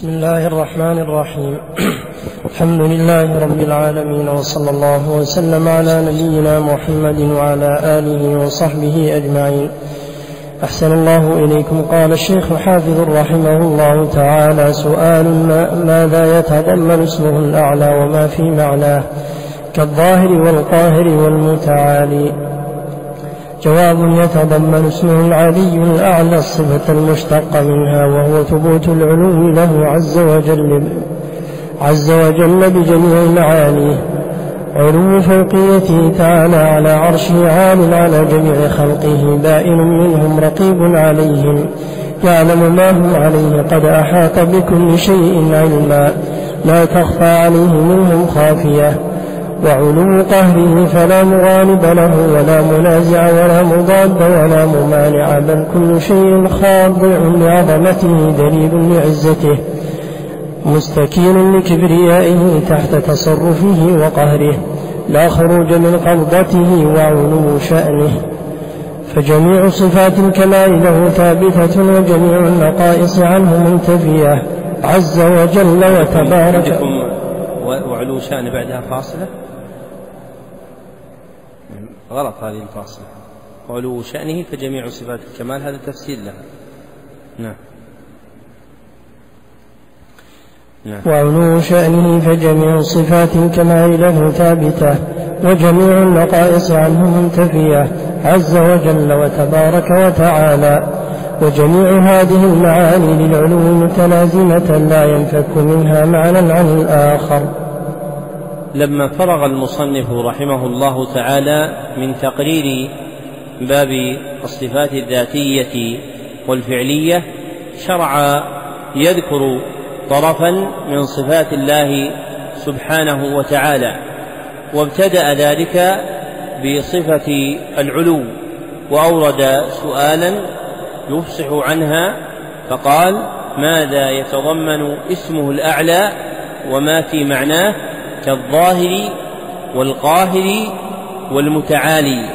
بسم الله الرحمن الرحيم. الحمد لله رب العالمين وصلى الله وسلم على نبينا محمد وعلى آله وصحبه أجمعين. أحسن الله إليكم. قال الشيخ حافظ رحمه الله تعالى سؤال ما ماذا يتضمن اسمه الأعلى وما في معناه؟ كالظاهر والقاهر والمتعالي. جواب يتضمن اسمه العلي الأعلى الصفة المشتقة منها وهو ثبوت العلو له عز وجل عز وجل بجميع معانيه علو فوقيته تعالى على عرشه عال على جميع خلقه بائن منهم رقيب عليهم يعلم ما هم عليه قد أحاط بكل شيء علما. لا تخفى عليه منهم خافية. وعلو قهره فلا مغالب له ولا منازع ولا مضاد ولا ممانع بل كل شيء خاضع لعظمته دليل لعزته مستكين لكبريائه تحت تصرفه وقهره لا خروج من قبضته وعلو شأنه. فجميع صفات الكمال له ثابتة وجميع النقائص عنه منتفية. عز وجل وتبارك وعلو شأن بعدها فاصلة. غلط هذه الفاصلة. علو شأنه فجميع صفات الكمال هذا تفسير لها. نعم. نعم. وعلو شأنه فجميع صفات الكمال له ثابتة وجميع النقائص عنه منتفية عز وجل وتبارك وتعالى. وجميع هذه المعاني للعلو متلازمة لا ينفك منها معنى عن الآخر. لما فرغ المصنف رحمه الله تعالى من تقرير باب الصفات الذاتية والفعلية شرع يذكر طرفا من صفات الله سبحانه وتعالى وابتدأ ذلك بصفة العلو وأورد سؤالا يفصح عنها فقال ماذا يتضمن اسمه الأعلى وما في معناه؟ كالظاهر والقاهر والمتعالي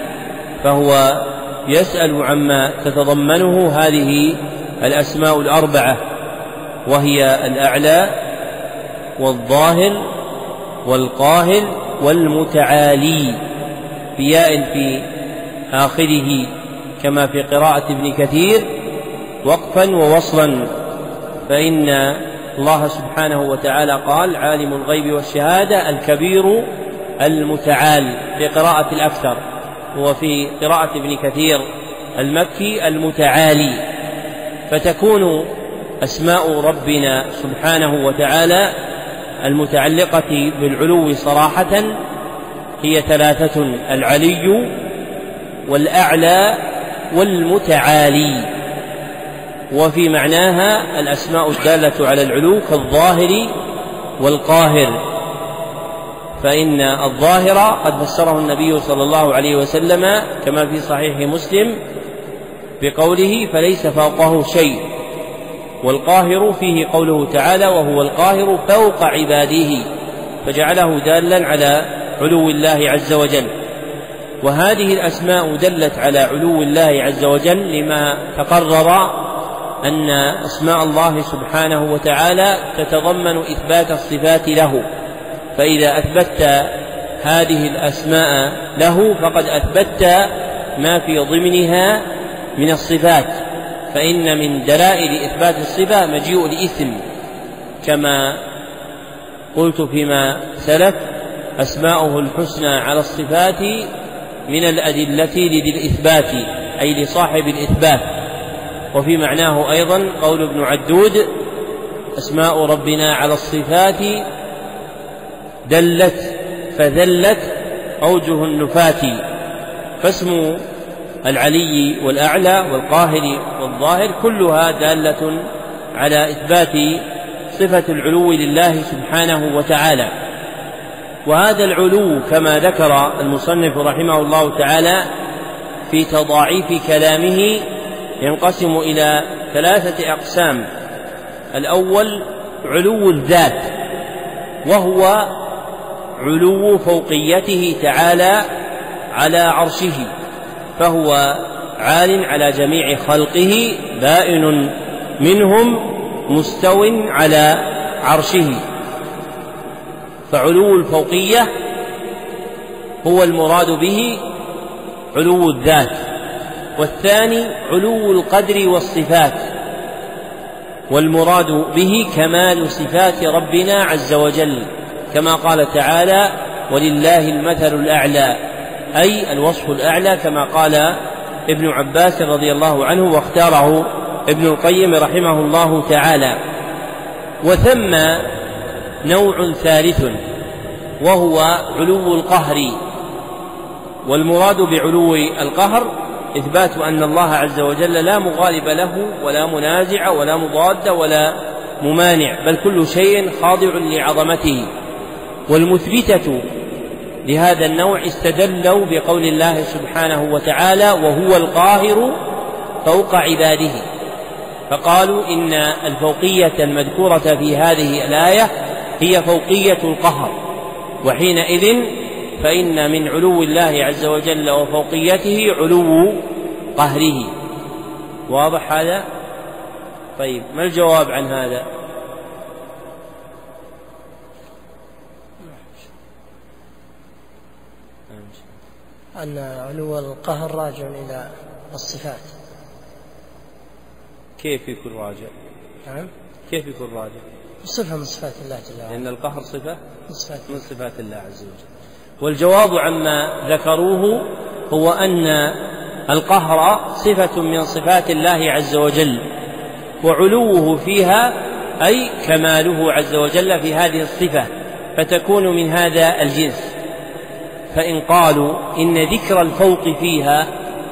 فهو يسأل عما تتضمنه هذه الأسماء الأربعة وهي الأعلى والظاهر والقاهر والمتعالي بياء في آخره كما في قراءة ابن كثير وقفا ووصلا فإن الله سبحانه وتعالى قال عالم الغيب والشهادة الكبير المتعال في قراءة الأكثر وفي قراءة ابن كثير المكي المتعالي فتكون أسماء ربنا سبحانه وتعالى المتعلقة بالعلو صراحة هي ثلاثة العلي والأعلى والمتعالي. وفي معناها الأسماء الدالة على العلو كالظاهر والقاهر. فإن الظاهر قد فسره النبي صلى الله عليه وسلم كما في صحيح مسلم بقوله فليس فوقه شيء والقاهر فيه قوله تعالى وهو القاهر فوق عباده فجعله دالا على علو الله عز وجل. وهذه الأسماء دلت على علو الله عز وجل لما تقرر أن أسماء الله سبحانه وتعالى تتضمن إثبات الصفات له. فإذا أثبتت هذه الأسماء له فقد أثبتت ما في ضمنها من الصفات. فإن من دلائل إثبات الصفة مجيء الإثم كما قلت فيما سلف أسماؤه الحسنى على الصفات من الأدلة لذي الإثبات أي لصاحب الإثبات. وفي معناه أيضا قول ابن عدود أسماء ربنا على الصفات دلت فذلت أوجه النفاة فاسم العلي والأعلى والقاهر والظاهر كلها دالة على إثبات صفة العلو لله سبحانه وتعالى. وهذا العلو كما ذكر المصنف رحمه الله تعالى في تضاعيف كلامه ينقسم إلى ثلاثة أقسام. الأول علو الذات وهو علو فوقيته تعالى على عرشه فهو عال على جميع خلقه بائن منهم مستو على عرشه. فعلو الفوقية هو المراد به علو الذات. والثاني علو القدر والصفات والمراد به كمال صفات ربنا عز وجل كما قال تعالى ولله المثل الأعلى أي الوصف الأعلى كما قال ابن عباس رضي الله عنه واختاره ابن القيم رحمه الله تعالى. وثم نوع ثالث وهو علو القهر والمراد بعلو القهر إثبات أن الله عز وجل لا مغالب له ولا منازع ولا مضاد ولا ممانع بل كل شيء خاضع لعظمته. والمثبتة لهذا النوع استدلوا بقول الله سبحانه وتعالى وهو القاهر فوق عباده فقالوا إن الفوقية المذكورة في هذه الآية هي فوقية القهر وحينئذ فإن من علو الله عز وجل وفوقيته علو قهره. واضح هذا؟ طيب ما الجواب عن هذا؟ أن علو القهر راجع إلى الصفات. كيف يكون راجع؟ نعم. كيف يكون راجع؟ صفة من صفات الله جل وعلا. لأن القهر صفة من صفات من صفات الله عز وجل. والجواب عما ذكروه هو أن القهر صفة من صفات الله عز وجل وعلوه فيها أي كماله عز وجل في هذه الصفة فتكون من هذا الجنس. فإن قالوا إن ذكر الفوق فيها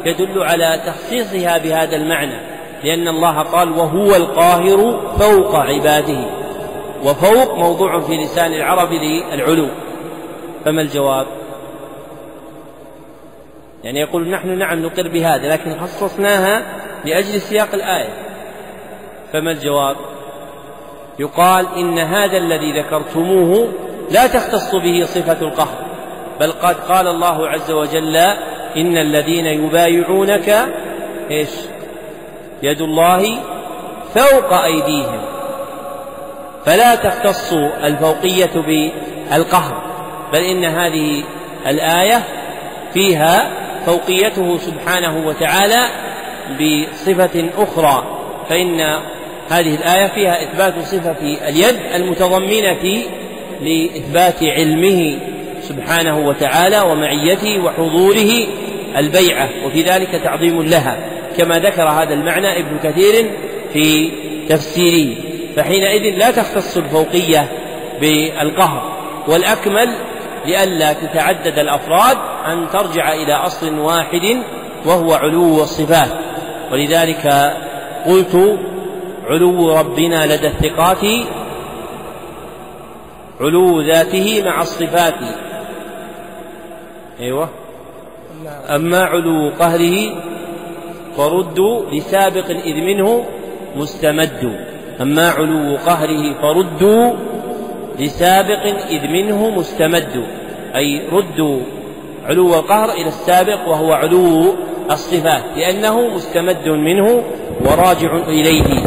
يدل على تخصيصها بهذا المعنى لأن الله قال وهو القاهر فوق عباده وفوق موضوع في لسان العرب للعلو. فما الجواب؟ يعني يقول نحن نعم نقر بهذا لكن خصصناها لأجل سياق الآية. فما الجواب؟ يقال إن هذا الذي ذكرتموه لا تختص به صفة القهر بل قد قال الله عز وجل إن الذين يبايعونك إيش؟ يد الله فوق أيديهم. فلا تختص الفوقية بالقهر. بل إن هذه الآية فيها فوقيته سبحانه وتعالى بصفة أخرى فإن هذه الآية فيها إثبات صفة اليد المتضمنة لإثبات علمه سبحانه وتعالى ومعيته وحضوره البيعة وفي ذلك تعظيم لها كما ذكر هذا المعنى ابن كثير في تفسيره فحينئذ لا تختص الفوقية بالقهر والأكمل لئلا تتعدد الأفراد أن ترجع إلى أصل واحد وهو علو الصفات. ولذلك قلت علو ربنا لدى الثقات علو ذاته مع الصفات. أيوه. أما علو قهره فردوا لسابق إذ منه مستمد. أما علو قهره فردوا لسابق إذ منه مستمد أي ردوا علو القهر إلى السابق وهو علو الصفات لأنه مستمد منه وراجع إليه.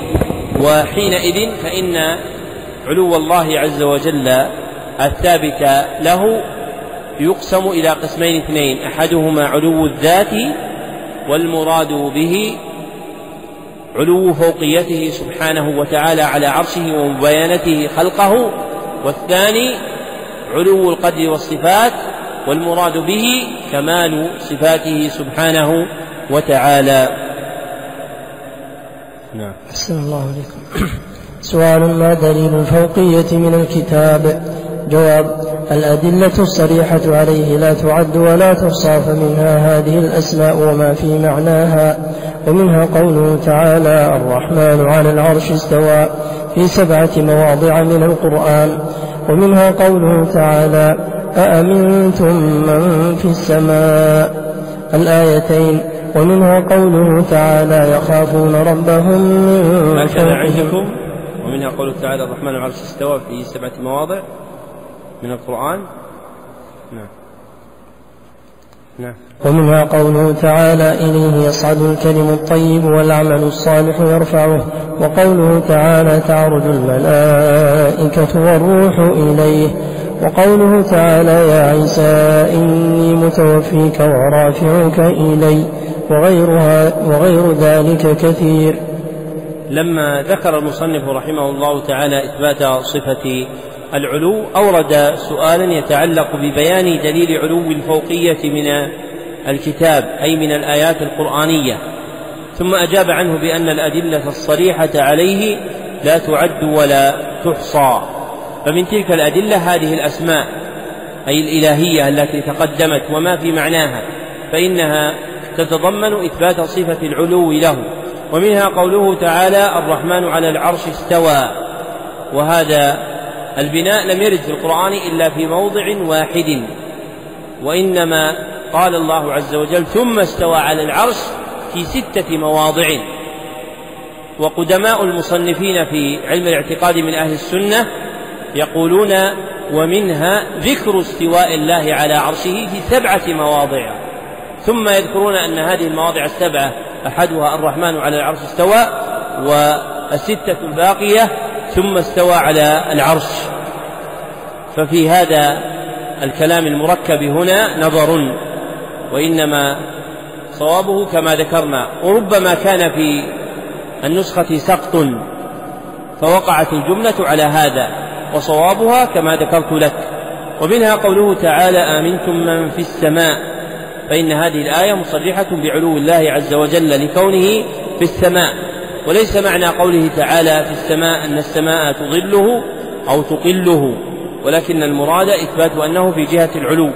وحينئذ فإن علو الله عز وجل الثابت له يقسم إلى قسمين اثنين أحدهما علو الذات والمراد به علو فوقيته سبحانه وتعالى على عرشه ومباينته خلقه والثاني علو القدر والصفات والمراد به كمال صفاته سبحانه وتعالى. نعم. أحسن الله عليكم. سؤال ما دليل الفوقية من الكتاب؟ جواب الأدلة الصريحة عليه لا تعد ولا تحصى فمنها هذه الأسماء وما في معناها ومنها قوله تعالى الرحمن على العرش استوى في سبعة مواضع من القرآن ومنها قوله تعالى أأمنتم من في السماء؟ الآيتين ومنها قوله تعالى يخافون ربهم من كان عندكم؟ ومنها قوله تعالى الرحمن على العرش استوى في سبعة مواضع. من القرآن؟ نعم. نعم. ومنها قوله تعالى إليه يصعد الكلم الطيب والعمل الصالح يرفعه وقوله تعالى تعرج الملائكة والروح إليه وقوله تعالى يا عيسى إني متوفيك ورافعك إلي وغيرها وغير ذلك كثير. لما ذكر المصنف رحمه الله تعالى إثبات صفة العلو أورد سؤالا يتعلق ببيان دليل علو الفوقية من الكتاب أي من الآيات القرآنية. ثم أجاب عنه بأن الأدلة الصريحة عليه لا تعد ولا تحصى. فمن تلك الأدلة هذه الأسماء أي الإلهية التي تقدمت وما في معناها فإنها تتضمن إثبات صفة العلو له. ومنها قوله تعالى الرحمن على العرش استوى وهذا البناء لم يرد في القرآن إلا في موضع واحد وإنما قال الله عز وجل ثم استوى على العرش في ستة مواضع وقدماء المصنفين في علم الاعتقاد من أهل السنة يقولون ومنها ذكر استواء الله على عرشه في سبعة مواضع ثم يذكرون أن هذه المواضع السبعة أحدها الرحمن على العرش استوى والستة الباقية ثم استوى على العرش. ففي هذا الكلام المركب هنا نظر وإنما صوابه كما ذكرنا. وربما كان في النسخة سقط فوقعت الجملة على هذا وصوابها كما ذكرت لك. ومنها قوله تعالى آمنتم من في السماء. فإن هذه الآية مصرحة بعلو الله عز وجل لكونه في السماء. وليس معنى قوله تعالى في السماء أن السماء تظله أو تقله ولكن المراد إثبات أنه في جهة العلو.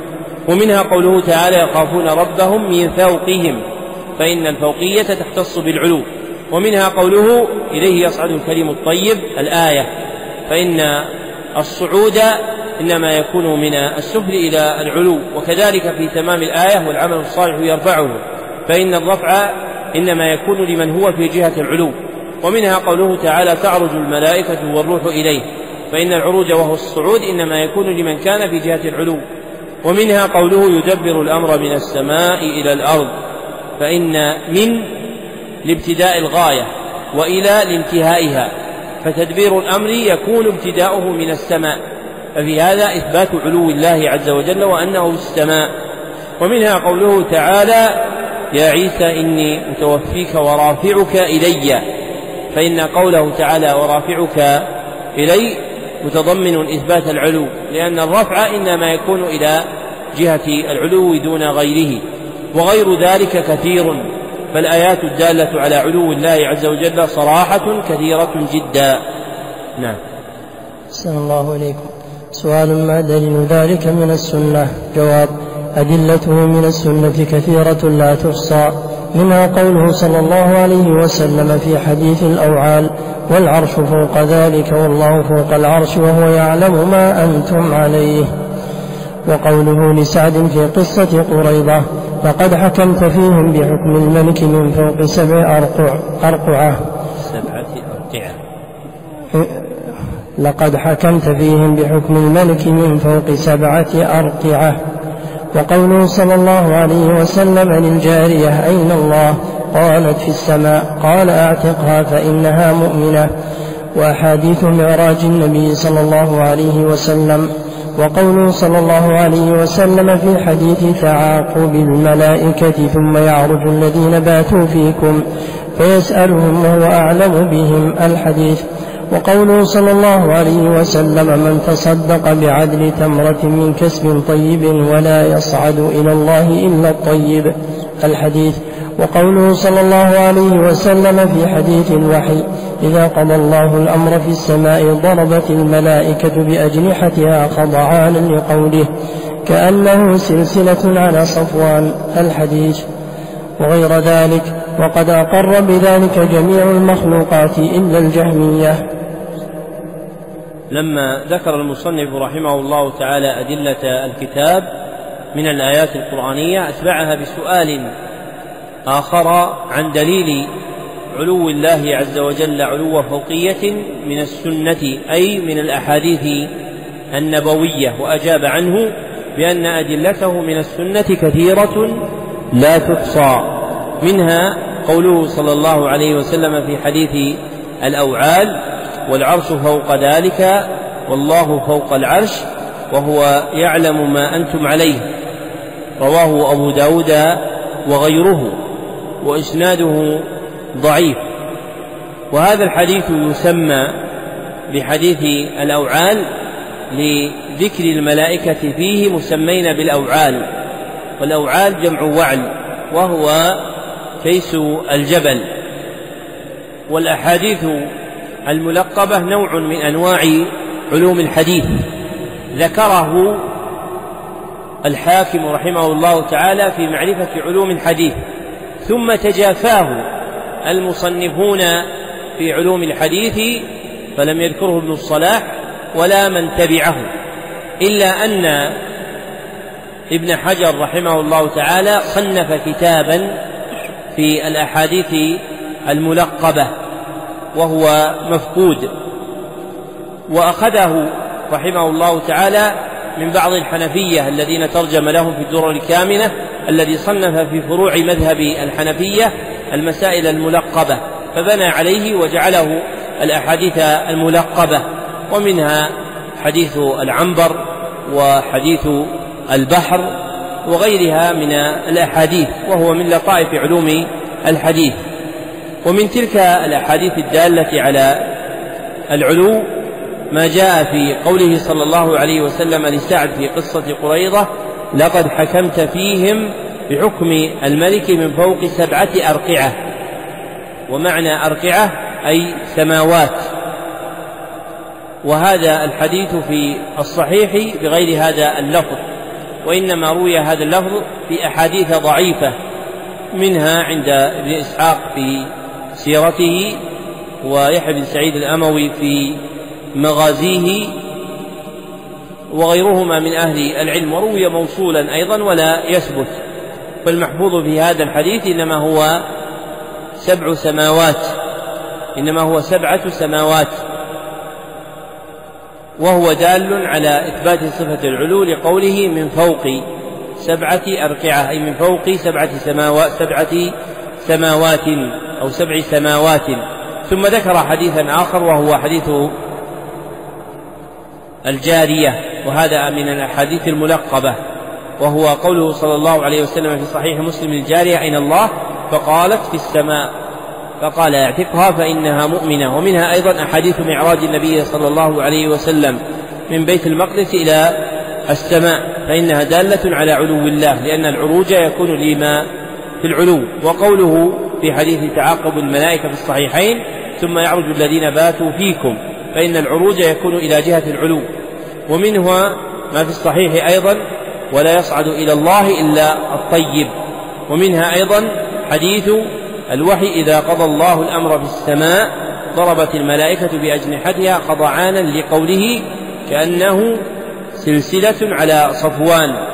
ومنها قوله تعالى يخافون ربهم من فوقهم فإن الفوقية تختص بالعلو. ومنها قوله إليه يصعد الكلم الطيب الآية فإن الصعود إنما يكون من السفل إلى العلو وكذلك في تمام الآية والعمل الصالح يرفعه فإن الرفع إنما يكون لمن هو في جهة العلو ومنها قوله تعالى تعرج الملائكة والروح إليه. فإن العروج وهو الصعود إنما يكون لمن كان في جهة العلو. ومنها قوله يدبر الأمر من السماء إلى الأرض. فإن من لابتداء الغاية وإلى لانتهائها فتدبير الأمر يكون ابتداؤه من السماء. ففي هذا إثبات علو الله عز وجل وأنه في السماء. ومنها قوله تعالى يا عيسى إني متوفيك ورافعك إلي. فإن قوله تعالى ورافعك إلي متضمن إثبات العلو لأن الرفع إنما يكون إلى جهة العلو دون غيره وغير ذلك كثير. فالآيات الدالة على علو الله عز وجل صراحة كثيرة جدا. نعم. أحسن الله إليكم. سؤال ما دليل ذلك من السنة؟ جواب أدلته من السنة كثيرة لا تحصى منها قوله صلى الله عليه وسلم في حديث الأوعال والعرش فوق ذلك والله فوق العرش وهو يعلم ما أنتم عليه. وقوله لسعد في قصة قريضة لقد حكمت فيهم بحكم الملك من فوق سبع أرقع أرقعة. سبعة أرقعة لقد حكمت فيهم بحكم الملك من فوق سبعة أرقعة. وقوله صلى الله عليه وسلم للجارية أين الله؟ قالت في السماء قال أعتقها فإنها مؤمنة. وأحاديث معراج النبي صلى الله عليه وسلم. وقوله صلى الله عليه وسلم في حديث تعاقب الملائكة ثم يعرج الذين باتوا فيكم فيسألهم وهو أعلم بهم الحديث. وقوله صلى الله عليه وسلم من تصدق بعدل تمرة من كسب طيب ولا يصعد إلى الله إلا الطيب. الحديث. وقوله صلى الله عليه وسلم في حديث الوحي إذا قضى الله الأمر في السماء ضربت الملائكة بأجنحتها خضعانا لقوله كأنه سلسلة على صفوان. الحديث. وغير ذلك وقد أقر بذلك جميع المخلوقات إلا الجهمية. لما ذكر المصنف رحمه الله تعالى أدلة الكتاب من الآيات القرآنية أتبعها بسؤال آخر عن دليل علو الله عز وجل علو فوقية من السنة أي من الأحاديث النبوية وأجاب عنه بأن أدلته من السنة كثيرة لا تحصى. منها قوله صلى الله عليه وسلم في حديث الأوعال والعرش فوق ذلك والله فوق العرش وهو يعلم ما أنتم عليه. رواه أبو داود وغيره وإسناده ضعيف. وهذا الحديث يسمى بحديث الأوعال لذكر الملائكة فيه مسمين بالأوعال. والأوعال جمع وعل وهو كيس الجبل. والأحاديث الملقبة نوع من أنواع علوم الحديث. ذكره الحاكم رحمه الله تعالى في معرفة علوم الحديث. ثم تجافاه المصنفون في علوم الحديث فلم يذكره ابن الصلاح ولا من تبعه. إلا أن ابن حجر رحمه الله تعالى صنف كتابا في الأحاديث الملقبة. وهو مفقود. وأخذه رحمه الله تعالى من بعض الحنفية الذين ترجم لهم في الدرر الكامنة الذي صنف في فروع مذهب الحنفية المسائل الملقبة فبنى عليه وجعله الأحاديث الملقبة ومنها حديث العنبر وحديث البحر وغيرها من الأحاديث وهو من لطائف علوم الحديث. ومن تلك الأحاديث الدالة على العلو ما جاء في قوله صلى الله عليه وسلم لسعد في قصة قريضة لقد حكمت فيهم بحكم الملك من فوق سبعة أرقعة. ومعنى أرقعة أي سماوات. وهذا الحديث في الصحيح بغير هذا اللفظ وإنما روي هذا اللفظ في أحاديث ضعيفة منها عند ابن إسحاق في سيرته ويحيى بن سعيد الأموي في مغازيه وغيرهما من أهل العلم وروي موصولا أيضا ولا يثبت. فالمحفوظ في هذا الحديث إنما هو سبع سماوات إنما هو سبعة سماوات. وهو دال على إثبات صفة العلو لقوله من فوق سبعة أرقعة أي من فوق سبعة سماوات سبعة سماوات. أو سبع سماوات. ثم ذكر حديثا آخر وهو حديث الجارية وهذا من الأحاديث الملقبة. وهو قوله صلى الله عليه وسلم في صحيح مسلم الجارية أين الله؟ فقالت في السماء. فقال اعتقها فإنها مؤمنة. ومنها أيضا أحاديث معراج النبي صلى الله عليه وسلم من بيت المقدس إلى السماء. فإنها دالة على علو الله لأن العروج يكون لما في العلو. وقوله في حديث تعاقب الملائكة في الصحيحين ثم يعرج الذين باتوا فيكم فإن العروج يكون إلى جهة العلو. ومنها ما في الصحيح أيضا ولا يصعد إلى الله إلا الطيب. ومنها أيضا حديث الوحي إذا قضى الله الأمر في السماء ضربت الملائكة بأجنحتها خضعانا لقوله كأنه سلسلة على صفوان.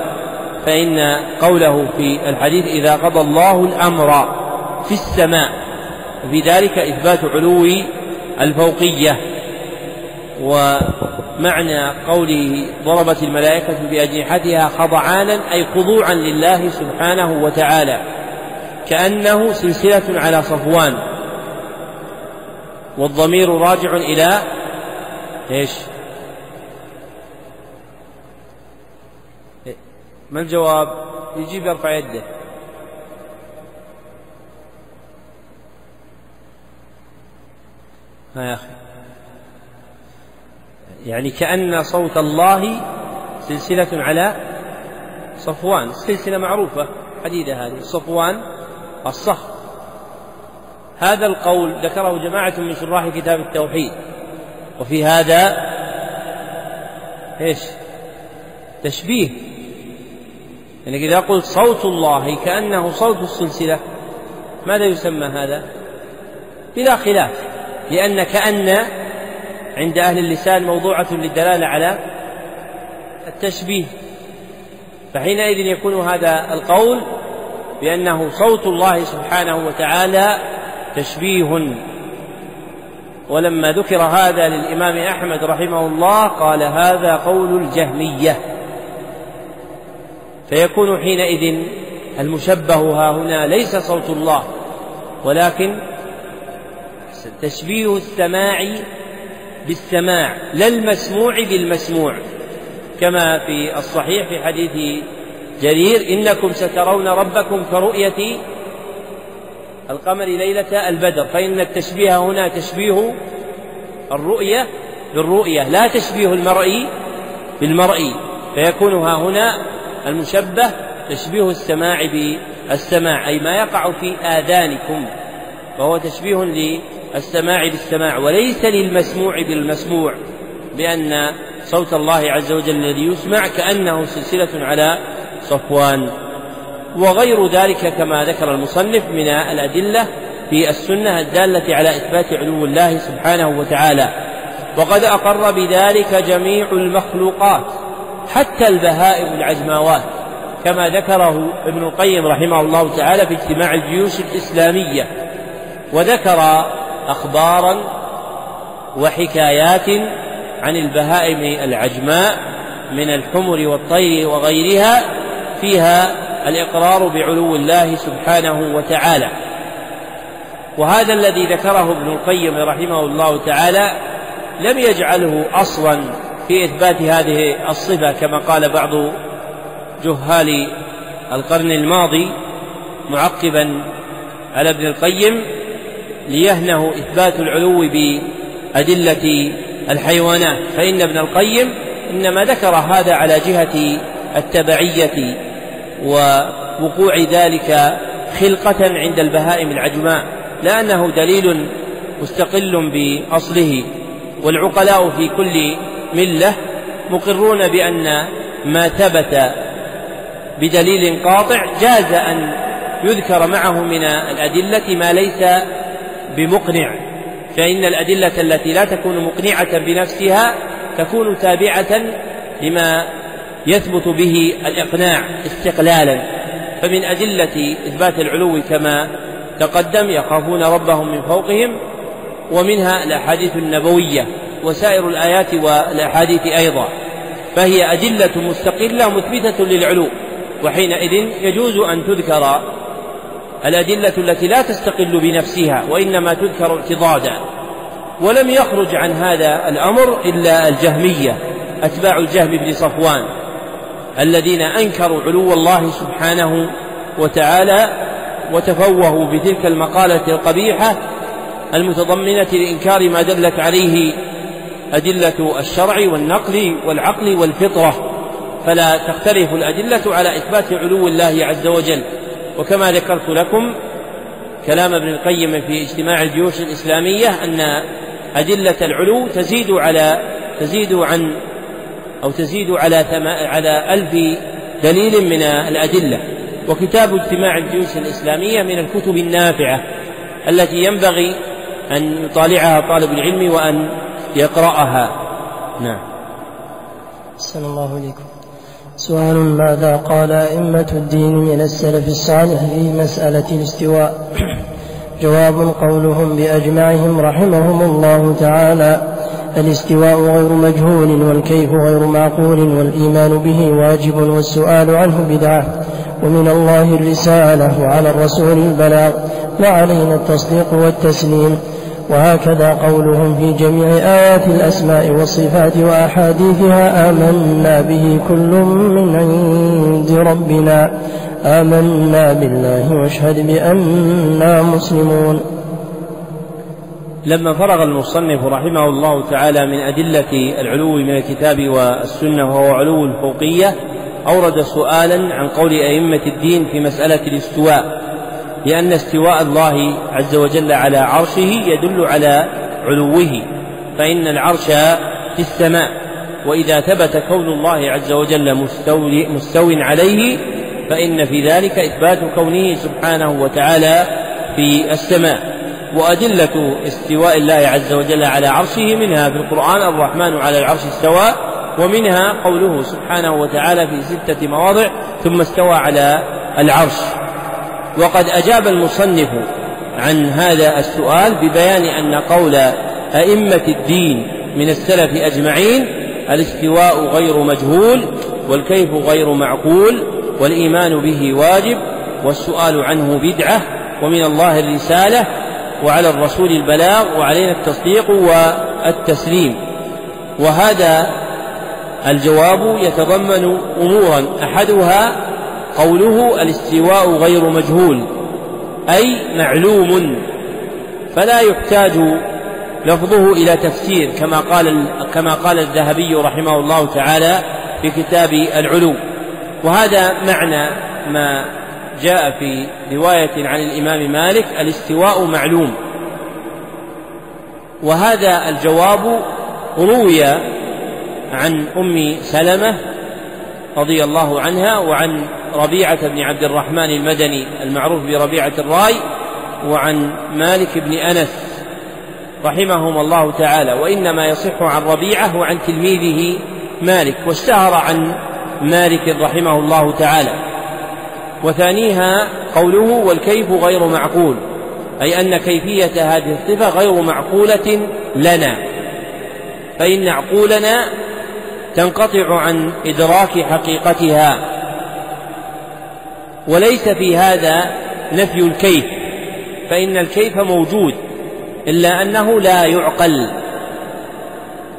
فإن قوله في الحديث إذا قضى الله الأمر في السماء. وفي ذلك إثبات علو الفوقية. ومعنى قوله ضربت الملائكة بأجنحتها خضعانا أي خضوعا لله سبحانه وتعالى. كأنه سلسلة على صفوان. والضمير راجع إلى إيش؟ ما الجواب؟ يجيب يرفع يده. ها يا أخي؟ يعني كأن صوت الله سلسلة على صفوان سلسلة معروفة حديدة هذه صفوان الصخر. هذا القول ذكره جماعة من شراح كتاب التوحيد. وفي هذا إيش؟ تشبيه. يعني إذا قلت صوت الله كأنه صوت السلسلة ماذا يسمى هذا؟ بلا خلاف. لأن كأن عند أهل اللسان موضوعة للدلالة على التشبيه. فحينئذ يكون هذا القول بأنه صوت الله سبحانه وتعالى تشبيه. ولما ذكر هذا للإمام أحمد رحمه الله قال هذا قول الجهمية. فيكون حينئذ المشبه ها هنا ليس صوت الله ولكن تشبيه السماع بالسماع لا المسموع بالمسموع. كما في الصحيح في حديث جرير إنكم سترون ربكم كرؤية القمر ليلة البدر. فإن التشبيه هنا تشبيه الرؤية بالرؤية لا تشبيه المرئي بالمرئي فيكون ها هنا المشبه تشبيه السماع بالسماع أي ما يقع في آذانكم. فهو تشبيه للسماع بالسماع وليس للمسموع بالمسموع بأن صوت الله عز وجل الذي يسمع كأنه سلسلة على صفوان. وغير ذلك كما ذكر المصنف من الأدلة في السنة الدالة على إثبات علو الله سبحانه وتعالى. وقد أقر بذلك جميع المخلوقات حتى البهائم العجماوات كما ذكره ابن القيم رحمه الله تعالى في اجتماع الجيوش الإسلامية. وذكر أخبارا وحكايات عن البهائم العجماء من الحمر والطير وغيرها فيها الإقرار بعلو الله سبحانه وتعالى. وهذا الذي ذكره ابن القيم رحمه الله تعالى لم يجعله أصلا في إثبات هذه الصفة كما قال بعض جهال القرن الماضي معقبا على ابن القيم. ليهنه إثبات العلو بأدلة الحيوانات. فإن ابن القيم إنما ذكر هذا على جهة التبعية ووقوع ذلك خلقة عند البهائم العجماء لأنه دليل مستقل بأصله. والعقلاء في كل ملة مقرون بأن ما ثبت بدليل قاطع جاز أن يذكر معه من الأدلة ما ليس بمقنع. فإن الأدلة التي لا تكون مقنعة بنفسها تكون تابعة لما يثبت به الإقناع استقلالا. فمن أدلة إثبات العلو كما تقدم يخافون ربهم من فوقهم ومنها الأحاديث النبوية وسائر الآيات والأحاديث أيضا. فهي أدلة مستقلة مثبتة للعلو وحينئذ يجوز أن تذكر الأدلة التي لا تستقل بنفسها وإنما تذكر اعتضادا. ولم يخرج عن هذا الأمر إلا الجهمية أتباع الجهم بن صفوان الذين أنكروا علو الله سبحانه وتعالى وتفوهوا بتلك المقالة القبيحة المتضمنة لإنكار ما دلت عليه أدلة الشرع والنقل والعقل والفطرة. فلا تختلف الأدلة على إثبات علو الله عز وجل. وكما ذكرت لكم كلام ابن القيم في اجتماع الجيوش الإسلامية أن أدلة العلو تزيد على تزيد عن أو تزيد على على ألف دليل من الأدلة. وكتاب اجتماع الجيوش الإسلامية من الكتب النافعة التي ينبغي أن يطالعها طالب العلم وأن يقرأها. نعم. أحسن الله إليكم سؤال ماذا قال أئمة الدين من السلف الصالح في مسألة الاستواء؟ جواب قولهم بأجمعهم رحمهم الله تعالى الاستواء غير مجهول والكيف غير معقول والإيمان به واجب والسؤال عنه بدعة. ومن الله الرسالة وعلى الرسول البلاغ وعلينا التصديق والتسليم؟ وهكذا قولهم في جميع آيات الأسماء والصفات وأحاديثها آمنا به كل من عند ربنا. آمنا بالله واشهد بأننا مسلمون. لما فرغ المصنف رحمه الله تعالى من أدلة العلو من الكتاب والسنة وهو علو الفوقية أورد سؤالا عن قول أئمة الدين في مسألة الاستواء. لأن استواء الله عز وجل على عرشه يدل على علوه فإن العرش في السماء. وإذا ثبت كون الله عز وجل مستو عليه فإن في ذلك إثبات كونه سبحانه وتعالى في السماء. وأدلة استواء الله عز وجل على عرشه منها في القرآن الرحمن على العرش استوى ومنها قوله سبحانه وتعالى في ستة مواضع ثم استوى على العرش. وقد أجاب المصنف عن هذا السؤال ببيان أن قول أئمة الدين من السلف أجمعين الاستواء غير مجهول والكيف غير معقول والإيمان به واجب والسؤال عنه بدعة ومن الله الرسالة وعلى الرسول البلاغ وعلينا التصديق والتسليم. وهذا الجواب يتضمن أمورا أحدها قوله الاستواء غير مجهول أي معلوم فلا يحتاج لفظه إلى تفسير كما قال كما قال الذهبي رحمه الله تعالى في كتاب العلو. وهذا معنى ما جاء في رواية عن الإمام مالك الاستواء معلوم. وهذا الجواب روي عن أم سلمة رضي الله عنها وعن ربيعة بن عبد الرحمن المدني المعروف بربيعة الراي وعن مالك بن أنس رحمهم الله تعالى وإنما يصح عن ربيعة وعن تلميذه مالك واشتهر عن مالك رحمه الله تعالى. وثانيها قوله والكيف غير معقول أي أن كيفية هذه الصفة غير معقولة لنا فإن عقولنا تنقطع عن إدراك حقيقتها. وليس في هذا نفي الكيف فإن الكيف موجود إلا أنه لا يعقل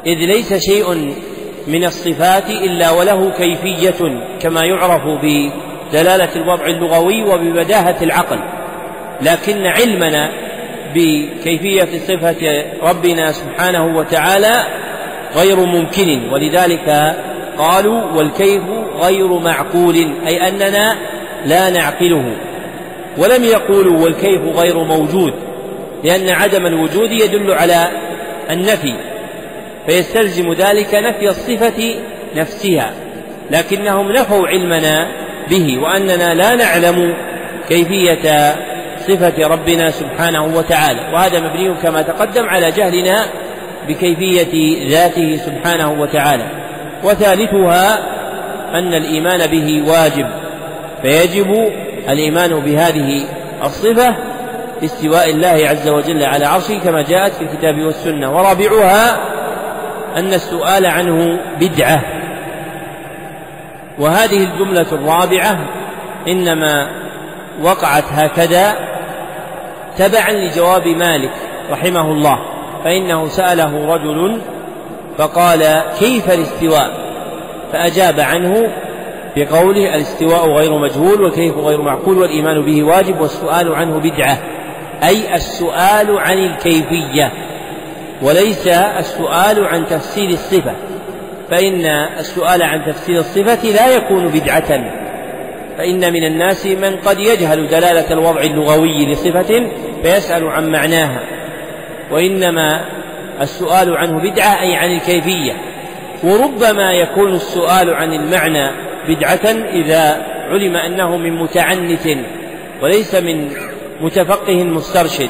إذ ليس شيء من الصفات إلا وله كيفية كما يعرف بدلالة الوضع اللغوي وببداهة العقل. لكن علمنا بكيفية صفة ربنا سبحانه وتعالى غير ممكن ولذلك قالوا والكيف غير معقول أي أننا لا نعقله. ولم يقولوا والكيف غير موجود لأن عدم الوجود يدل على النفي فيستلزم ذلك نفي الصفة نفسها. لكنهم نفوا علمنا به وأننا لا نعلم كيفية صفة ربنا سبحانه وتعالى. وهذا مبني كما تقدم على جهلنا بكيفية ذاته سبحانه وتعالى. وثالثها أن الإيمان به واجب. فيجب الإيمان بهذه الصفة استواء الله عز وجل على عرشه كما جاءت في الكتاب والسنة. ورابعها أن السؤال عنه بدعة. وهذه الجملة الرابعة إنما وقعت هكذا تبعا لجواب مالك رحمه الله فإنه سأله رجل فقال كيف الاستواء؟ فأجاب عنه بقوله الاستواء غير مجهول وكيف غير معقول والإيمان به واجب والسؤال عنه بدعة. أي السؤال عن الكيفية. وليس السؤال عن تفسير الصفة. فإن السؤال عن تفسير الصفة لا يكون بدعة. فإن من الناس من قد يجهل دلالة الوضع اللغوي لصفة فيسأل عن معناها. وإنما السؤال عنه بدعة أي عن الكيفية. وربما يكون السؤال عن المعنى بدعة إذا علم أنه من متعنت وليس من متفقه مسترشد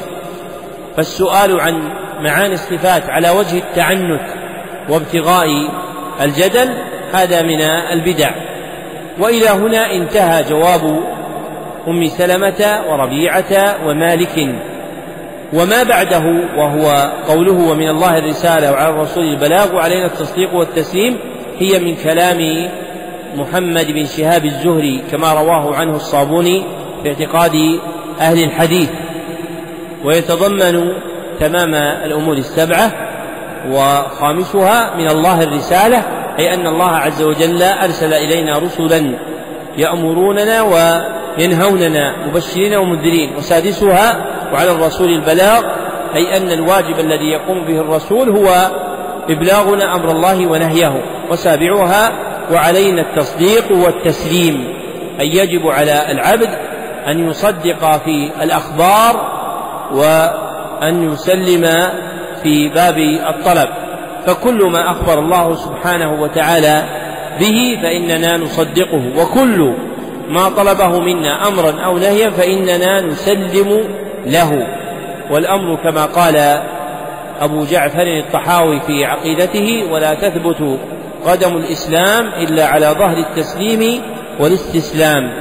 فالسؤال عن معاني الصفات على وجه التعنت وابتغاء الجدل هذا من البدع. وإلى هنا انتهى جواب أم سلمة وربيعة ومالك. وما بعده وهو قوله ومن الله الرسالة وعلى الرسول البلاغ وعلينا التصديق والتسليم هي من كلام محمد بن شهاب الزهري كما رواه عنه الصابوني في اعتقاد أهل الحديث ويتضمن تمام الأمور السبعة وخامسها من الله الرسالة أي أن الله عز وجل أرسل إلينا رسلا يأمروننا وينهوننا مبشرين ومنذرين وسادسها وعلى الرسول البلاغ أي أن الواجب الذي يقوم به الرسول هو إبلاغنا أمر الله ونهيه وسابعها وعلينا التصديق والتسليم أي يجب على العبد أن يصدق في الأخبار و أن يسلم في باب الطلب. فكل ما أخبر الله سبحانه وتعالى به فإننا نصدقه وكل ما طلبه منا أمرا أو نهيا فإننا نسلم له. والأمر كما قال أبو جعفر الطحاوي في عقيدته ولا تثبت قدم الإسلام إلا على ظهر التسليم والاستسلام.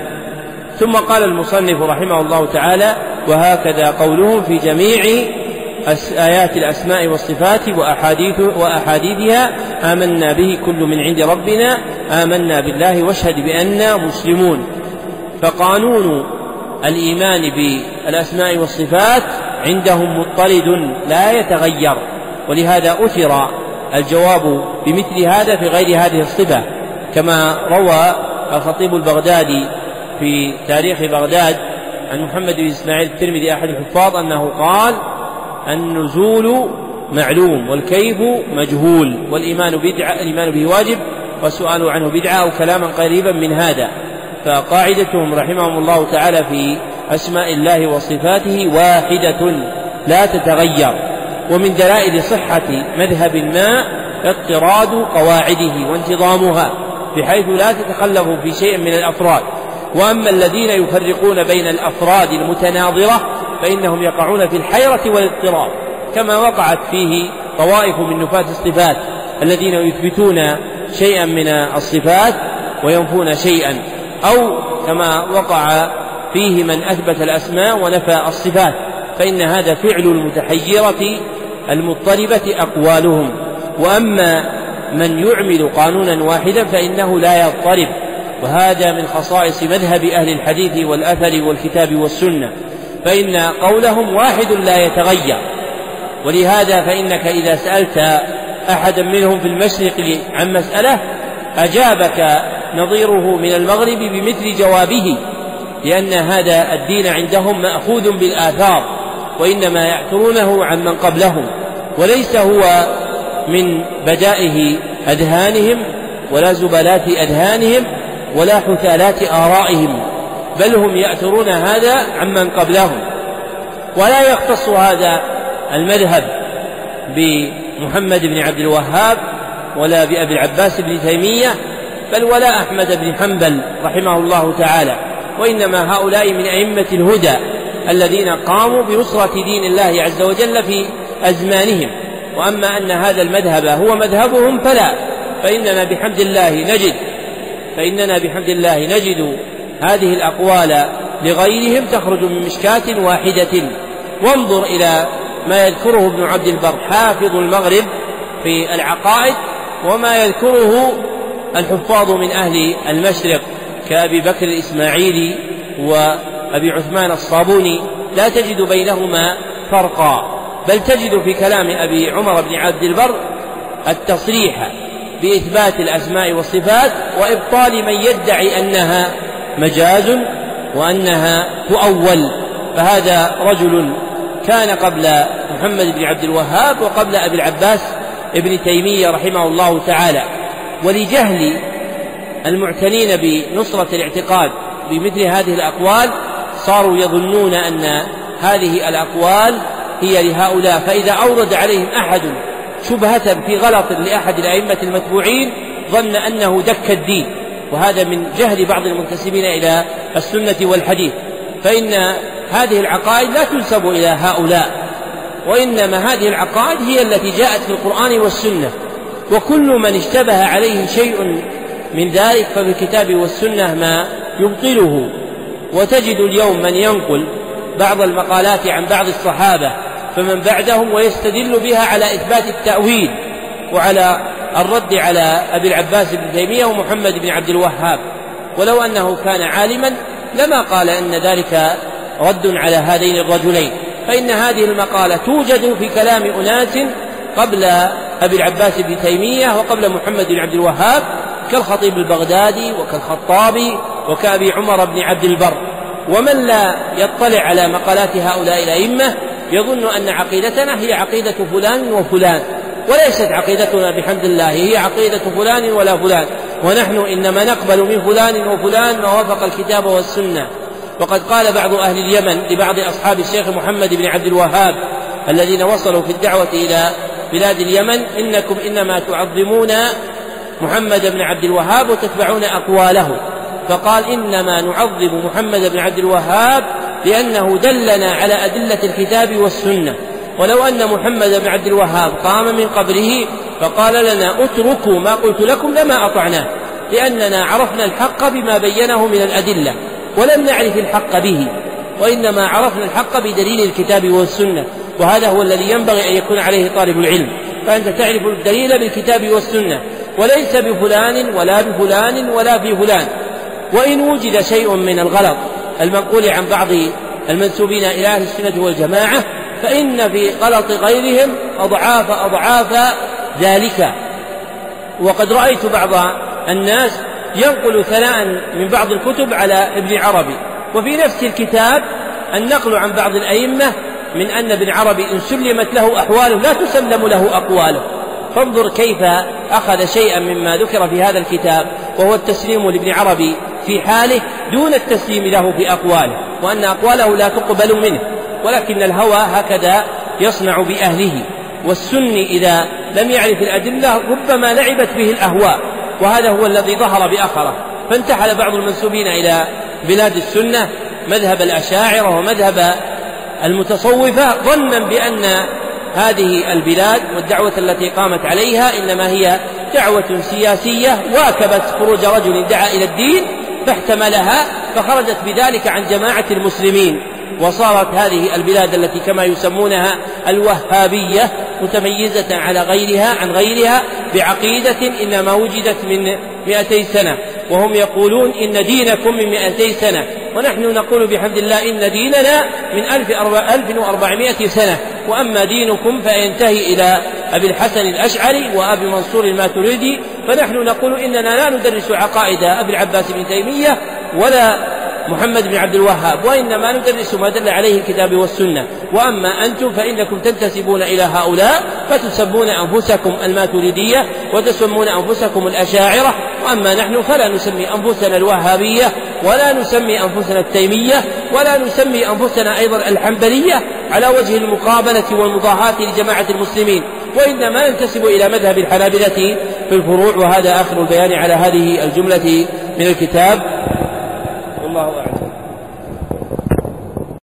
ثم قال المصنف رحمه الله تعالى وهكذا قولهم في جميع آيات الأسماء والصفات وأحاديث وأحاديثها آمنا به كل من عند ربنا آمنا بالله واشهد بأننا مسلمون. فقانون الإيمان بالأسماء والصفات عندهم مضطرد لا يتغير ولهذا أثر الجواب بمثل هذا في غير هذه الصفة كما روى الخطيب البغدادي في تاريخ بغداد عن محمد بن إسماعيل الترمذي أحد الحفاظ أنه قال النزول معلوم والكيف مجهول والإيمان بدعة الإيمان به واجب والسؤال عنه بدعة أو كلاما قريبا من هذا. فقاعدتهم رحمهم الله تعالى في أسماء الله وصفاته واحدة لا تتغير. ومن دلائل صحة مذهب ما اضطراد قواعده وانتظامها بحيث لا تتخلف في شيء من الأفراد. وأما الذين يفرقون بين الأفراد المتناظرة فإنهم يقعون في الحيرة والاضطراب كما وقعت فيه طوائف من نفاة الصفات الذين يثبتون شيئا من الصفات وينفون شيئا أو كما وقع فيه من أثبت الأسماء ونفى الصفات. فإن هذا فعل المتحيرة المضطربة أقوالهم. وأما من يعمل قانونا واحدا فإنه لا يضطرب. وهذا من خصائص مذهب أهل الحديث والأثر والكتاب والسنة. فإن قولهم واحد لا يتغير. ولهذا فإنك إذا سألت أحدا منهم في المشرق عن مسألة أجابك نظيره من المغرب بمثل جوابه لأن هذا الدين عندهم مأخوذ بالآثار. وإنما يعثرونه عن من قبلهم وليس هو من بدائه أذهانهم ولا زبلات أذهانهم ولا حثالات آرائهم بل هم يأثرون هذا عمن قبلهم. ولا يختص هذا المذهب بمحمد بن عبد الوهاب ولا بأبي العباس بن تيمية بل ولا أحمد بن حنبل رحمه الله تعالى وإنما هؤلاء من أئمة الهدى. الذين قاموا بنصرة دين الله عز وجل في أزمانهم. وأما أن هذا المذهب هو مذهبهم فلا فإننا بحمد الله نجد فإننا بحمد الله نجد هذه الأقوال لغيرهم تخرج من مشكاة واحدة. وانظر إلى ما يذكره ابن عبد البر حافظ المغرب في العقائد وما يذكره الحفاظ من أهل المشرق كأبي بكر الإسماعيلي وأبي عثمان الصابوني لا تجد بينهما فرقا بل تجد في كلام أبي عمر بن عبد البر التصريح بإثبات الأسماء والصفات وإبطال من يدعي أنها مجاز وأنها تؤول. فهذا رجل كان قبل محمد بن عبد الوهاب وقبل أبي العباس ابن تيمية رحمه الله تعالى. ولجهل المعتنين بنصرة الاعتقاد بمثل هذه الأقوال صاروا يظنون أن هذه الأقوال هي لهؤلاء فإذا أورد عليهم أحد شبهة في غلط لأحد الأئمة المتبوعين ظن أنه دك الدين. وهذا من جهل بعض المنتسبين إلى السنة والحديث. فإن هذه العقائد لا تنسب إلى هؤلاء. وإنما هذه العقائد هي التي جاءت في القرآن والسنة. وكل من اشتبه عليه شيء من ذلك ففي الكتاب والسنة ما يبطله. وتجد اليوم من ينقل بعض المقالات عن بعض الصحابة فمن بعدهم ويستدل بها على إثبات التأويل وعلى الرد على أبي العباس بن تيمية ومحمد بن عبد الوهاب. ولو أنه كان عالما لما قال أن ذلك رد على هذين الرجلين. فإن هذه المقالة توجد في كلام أناس قبل أبي العباس بن تيمية وقبل محمد بن عبد الوهاب كالخطيب البغدادي وكالخطابي وكأبي عمر بن عبد البر. ومن لا يطلع على مقالات هؤلاء الأئمة يظن أن عقيدتنا هي عقيدة فلان وفلان وليست عقيدتنا بحمد الله هي عقيدة فلان ولا فلان. ونحن إنما نقبل من فلان وفلان ما وافق الكتاب والسنة. وقد قال بعض أهل اليمن لبعض أصحاب الشيخ محمد بن عبد الوهاب الذين وصلوا في الدعوة إلى بلاد اليمن إنكم إنما تعظمون محمد بن عبد الوهاب وتتبعون أقواله. فقال إنما نعظم محمد بن عبد الوهاب لأنه دلنا على أدلة الكتاب والسنة. ولو أن محمد بن عبد الوهاب قام من قبره فقال لنا اتركوا ما قلت لكم لما أطعناه لأننا عرفنا الحق بما بينه من الأدلة ولم نعرف الحق به وإنما عرفنا الحق بدليل الكتاب والسنة وهذا هو الذي ينبغي أن يكون عليه طالب العلم. فأنت تعرف الدليل بالكتاب والسنة وليس بفلان ولا بفلان ولا في فلان وإن وجد شيء من الغلط المنقول عن بعض المنسوبين إلى أهل السنة والجماعة فإن في غلط غيرهم أضعاف أضعاف ذلك. وقد رأيت بعض الناس ينقل ثناء من بعض الكتب على ابن عربي وفي نفس الكتاب النقل عن بعض الأئمة من أن ابن عربي إن سلمت له أحواله لا تسلم له أقواله. فانظر كيف أخذ شيئا مما ذكر في هذا الكتاب وهو التسليم لابن عربي في حاله دون التسليم له في أقواله وأن أقواله لا تقبل منه ولكن الهوى هكذا يصنع بأهله والسني إذا لم يعرف الأدلة ربما لعبت به الأهواء وهذا هو الذي ظهر بأخره. فانتحل بعض المنسوبين إلى بلاد السنة مذهب الأشاعرة ومذهب المتصوفة ظنا بأن هذه البلاد والدعوة التي قامت عليها إنما هي دعوة سياسية واكبت خروج رجل دعا إلى الدين فاحتملها فخرجت بذلك عن جماعة المسلمين وصارت هذه البلاد التي كما يسمونها الوهابية متميزة على غيرها عن غيرها بعقيدة إنما وجدت من مئتي سنة وهم يقولون إن دينكم من مئتي سنة ونحن نقول بحمد الله إن ديننا من ألف, ألف وأربعمائة سنة وأما دينكم فينتهي إلى أبي الحسن الأشعري وأبي منصور الماتريدي فنحن نقول إننا لا ندرس عقائد أبي العباس بن تيمية ولا محمد بن عبد الوهاب وإنما ندرس ما دل عليه الكتاب والسنة. وأما أنتم فإنكم تنتسبون إلى هؤلاء فتسمون أنفسكم الماتريدية وتسمون أنفسكم الأشاعرة. وأما نحن فلا نسمي أنفسنا الوهابية ولا نسمي أنفسنا التيمية ولا نسمي أنفسنا أيضا الحنبلية على وجه المقابلة والمضاهاة لجماعة المسلمين. وإنما ننتسب إلى مذهب الحنابلة في الفروع وهذا آخر البيان على هذه الجملة من الكتاب. والله أعلم.